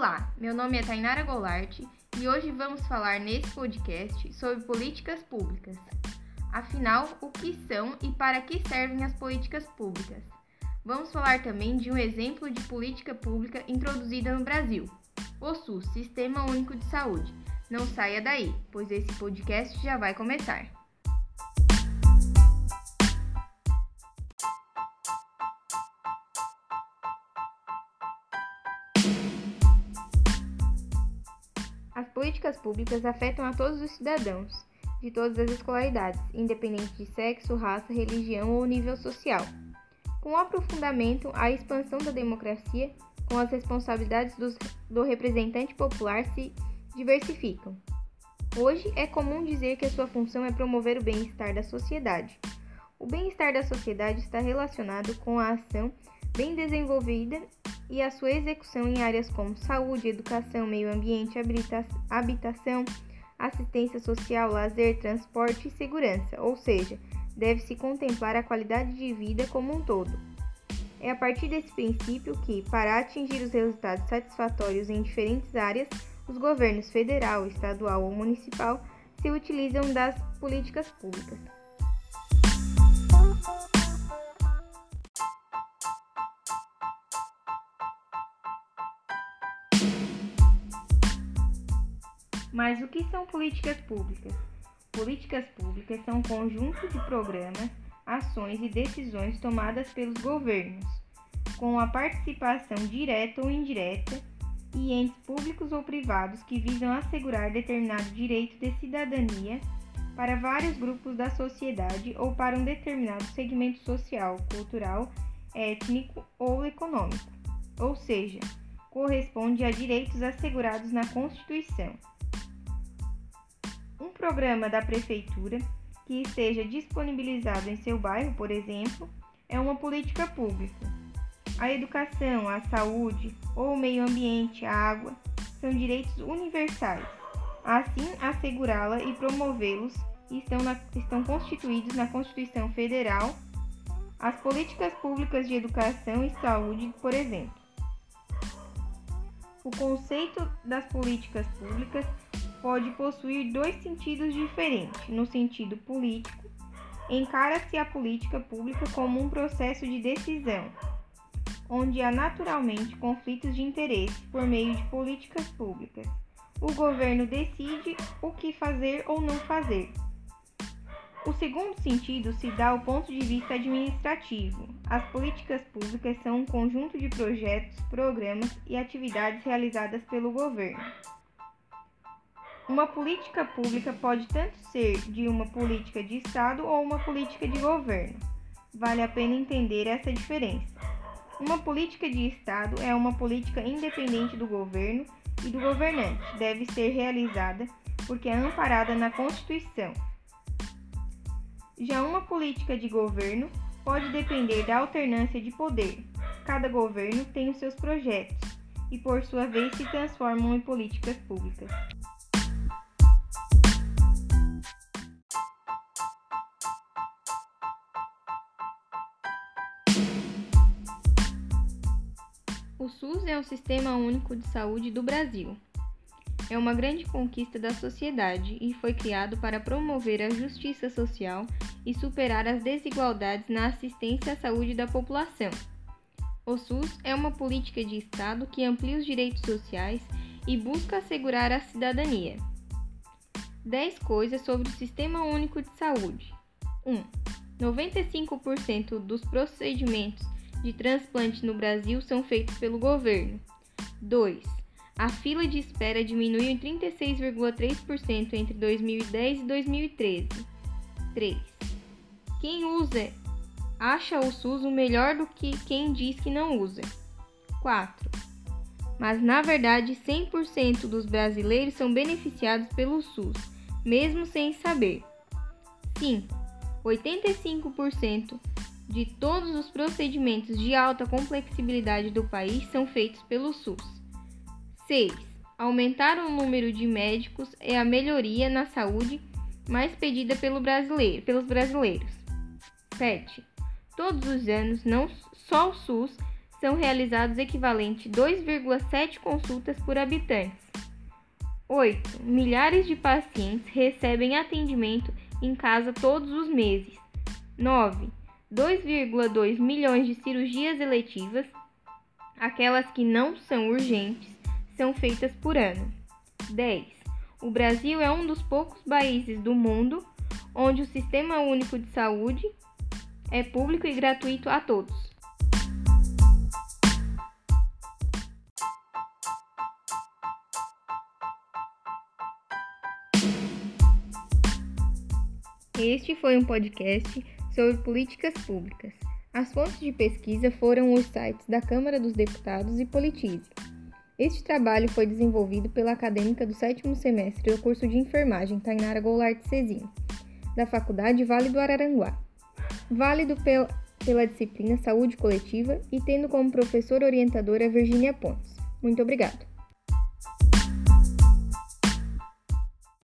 Olá, meu nome é Tainara Goulart e hoje vamos falar nesse podcast sobre políticas públicas. Afinal, o que são e para que servem as políticas públicas? Vamos falar também de um exemplo de política pública introduzida no Brasil, o SUS Sistema Único de Saúde. Não saia daí, pois esse podcast já vai começar. Políticas públicas afetam a todos os cidadãos, de todas as escolaridades, independente de sexo, raça, religião ou nível social. Com o aprofundamento, a expansão da democracia, com as responsabilidades dos, do representante popular se diversificam. Hoje é comum dizer que a sua função é promover o bem-estar da sociedade. O bem-estar da sociedade está relacionado com a ação bem desenvolvida e a sua execução em áreas como saúde, educação, meio ambiente, habitação, assistência social, lazer, transporte e segurança, ou seja, deve-se contemplar a qualidade de vida como um todo. É a partir desse princípio que, para atingir os resultados satisfatórios em diferentes áreas, os governos federal, estadual ou municipal se utilizam das políticas públicas. Mas o que são políticas públicas? Políticas públicas são um conjunto de programas, ações e decisões tomadas pelos governos, com a participação direta ou indireta e entes públicos ou privados que visam assegurar determinado direito de cidadania para vários grupos da sociedade ou para um determinado segmento social, cultural, étnico ou econômico, ou seja, corresponde a direitos assegurados na Constituição um programa da prefeitura que esteja disponibilizado em seu bairro, por exemplo, é uma política pública. A educação, a saúde ou o meio ambiente, a água, são direitos universais. Assim, assegurá-la e promovê-los estão, estão constituídos na Constituição Federal as políticas públicas de educação e saúde, por exemplo. O conceito das políticas públicas pode possuir dois sentidos diferentes. No sentido político, encara-se a política pública como um processo de decisão, onde há naturalmente conflitos de interesse por meio de políticas públicas. O governo decide o que fazer ou não fazer. O segundo sentido se dá ao ponto de vista administrativo. As políticas públicas são um conjunto de projetos, programas e atividades realizadas pelo governo. Uma política pública pode tanto ser de uma política de Estado ou uma política de governo. Vale a pena entender essa diferença. Uma política de Estado é uma política independente do governo e do governante, deve ser realizada porque é amparada na Constituição. Já uma política de governo pode depender da alternância de poder. Cada governo tem os seus projetos e, por sua vez, se transformam em políticas públicas. SUS é o Sistema Único de Saúde do Brasil. É uma grande conquista da sociedade e foi criado para promover a justiça social e superar as desigualdades na assistência à saúde da população. O SUS é uma política de Estado que amplia os direitos sociais e busca assegurar a cidadania. 10 coisas sobre o Sistema Único de Saúde. 1. 95% dos procedimentos de transplante no Brasil são feitos pelo governo. 2. A fila de espera diminuiu em 36,3% entre 2010 e 2013. 3. Quem usa acha o SUS o melhor do que quem diz que não usa. 4. Mas na verdade, 100% dos brasileiros são beneficiados pelo SUS, mesmo sem saber. 5. 85% de todos os procedimentos de alta complexibilidade do país são feitos pelo SUS. 6. Aumentar o número de médicos é a melhoria na saúde mais pedida pelo brasileiro, pelos brasileiros. 7. Todos os anos, não só o SUS, são realizados equivalente 2,7 consultas por habitantes. 8. Milhares de pacientes recebem atendimento em casa todos os meses. 9. 2,2 milhões de cirurgias eletivas, aquelas que não são urgentes, são feitas por ano. 10. O Brasil é um dos poucos países do mundo onde o Sistema Único de Saúde é público e gratuito a todos. Este foi um podcast sobre políticas públicas. As fontes de pesquisa foram os sites da Câmara dos Deputados e Politize. Este trabalho foi desenvolvido pela acadêmica do sétimo semestre do curso de enfermagem Tainara Goulart Cezinho, da Faculdade Vale do Araranguá. Válido pela, pela disciplina Saúde Coletiva e tendo como professora orientadora Virginia Pontes. Muito obrigado.